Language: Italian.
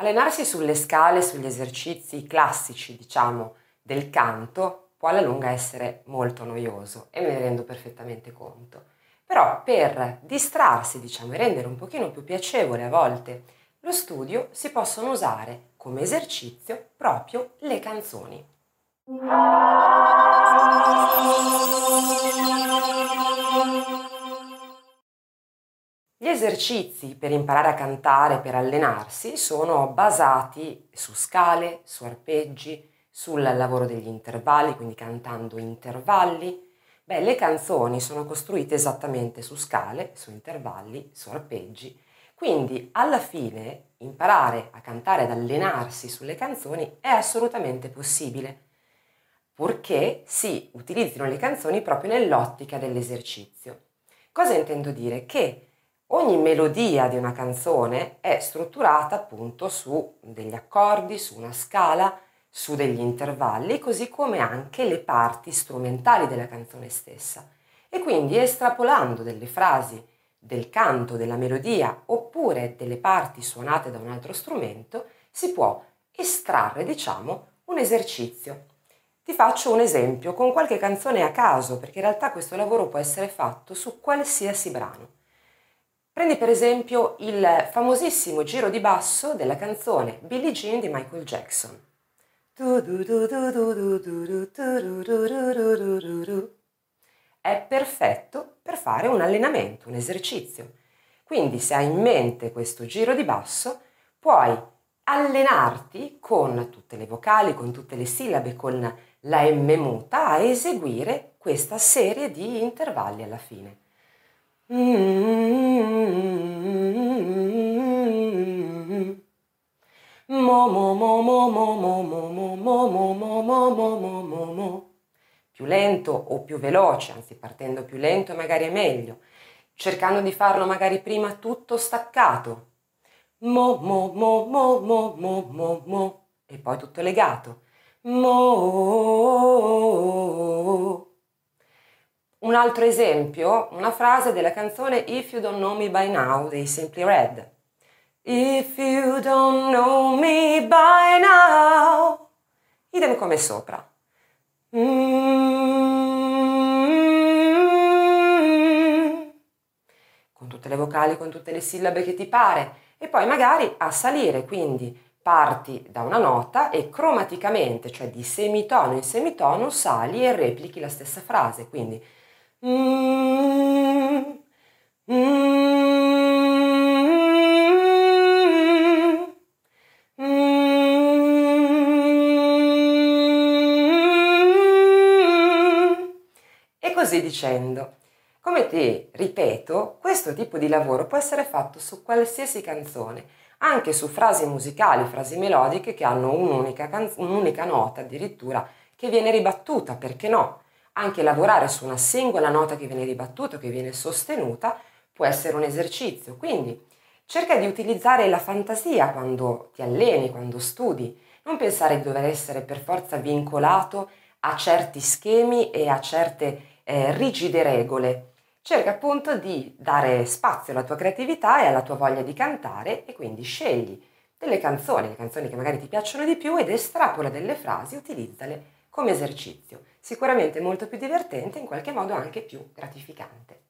Allenarsi sulle scale, sugli esercizi classici, diciamo, del canto può alla lunga essere molto noioso e me ne rendo perfettamente conto. Però per distrarsi, diciamo, e rendere un pochino più piacevole a volte lo studio, si possono usare come esercizio proprio le canzoni. Esercizi per imparare a cantare, per allenarsi, sono basati su scale, su arpeggi, sul lavoro degli intervalli, quindi cantando intervalli. Beh, le canzoni sono costruite esattamente su scale, su intervalli, su arpeggi. Quindi alla fine imparare a cantare, ad allenarsi sulle canzoni è assolutamente possibile, purché si utilizzino le canzoni proprio nell'ottica dell'esercizio. Cosa intendo dire? Che Ogni melodia di una canzone è strutturata appunto su degli accordi, su una scala, su degli intervalli, così come anche le parti strumentali della canzone stessa. E quindi estrapolando delle frasi del canto, della melodia oppure delle parti suonate da un altro strumento, si può estrarre, diciamo, un esercizio. Ti faccio un esempio con qualche canzone a caso, perché in realtà questo lavoro può essere fatto su qualsiasi brano. Prendi per esempio il famosissimo giro di basso della canzone Billie Jean di Michael Jackson. È perfetto per fare un allenamento, un esercizio. Quindi se hai in mente questo giro di basso, puoi allenarti con tutte le vocali, con tutte le sillabe, con la M muta a eseguire questa serie di intervalli alla fine. Più lento o più veloce, anzi partendo più lento magari è meglio, cercando di farlo magari prima tutto staccato. Mo mo mo mo mo mo mo mo e poi tutto legato. Mo altro esempio, una frase della canzone If You Don't Know Me By Now dei Simply Red. If you don't know me by now. Idem come sopra. Mm. Con tutte le vocali, con tutte le sillabe che ti pare. E poi magari a salire, quindi parti da una nota e cromaticamente, cioè di semitono in semitono, sali e replichi la stessa frase. Quindi e così dicendo. Come ti ripeto, questo tipo di lavoro può essere fatto su qualsiasi canzone, anche su frasi musicali, frasi melodiche che hanno un'unica, canz- un'unica nota addirittura che viene ribattuta, perché no? Anche lavorare su una singola nota che viene ribattuta, che viene sostenuta, può essere un esercizio. Quindi cerca di utilizzare la fantasia quando ti alleni, quando studi. Non pensare di dover essere per forza vincolato a certi schemi e a certe eh, rigide regole. Cerca appunto di dare spazio alla tua creatività e alla tua voglia di cantare e quindi scegli delle canzoni, le canzoni che magari ti piacciono di più ed estrapola delle frasi, utilizzale come esercizio. Sicuramente molto più divertente e in qualche modo anche più gratificante.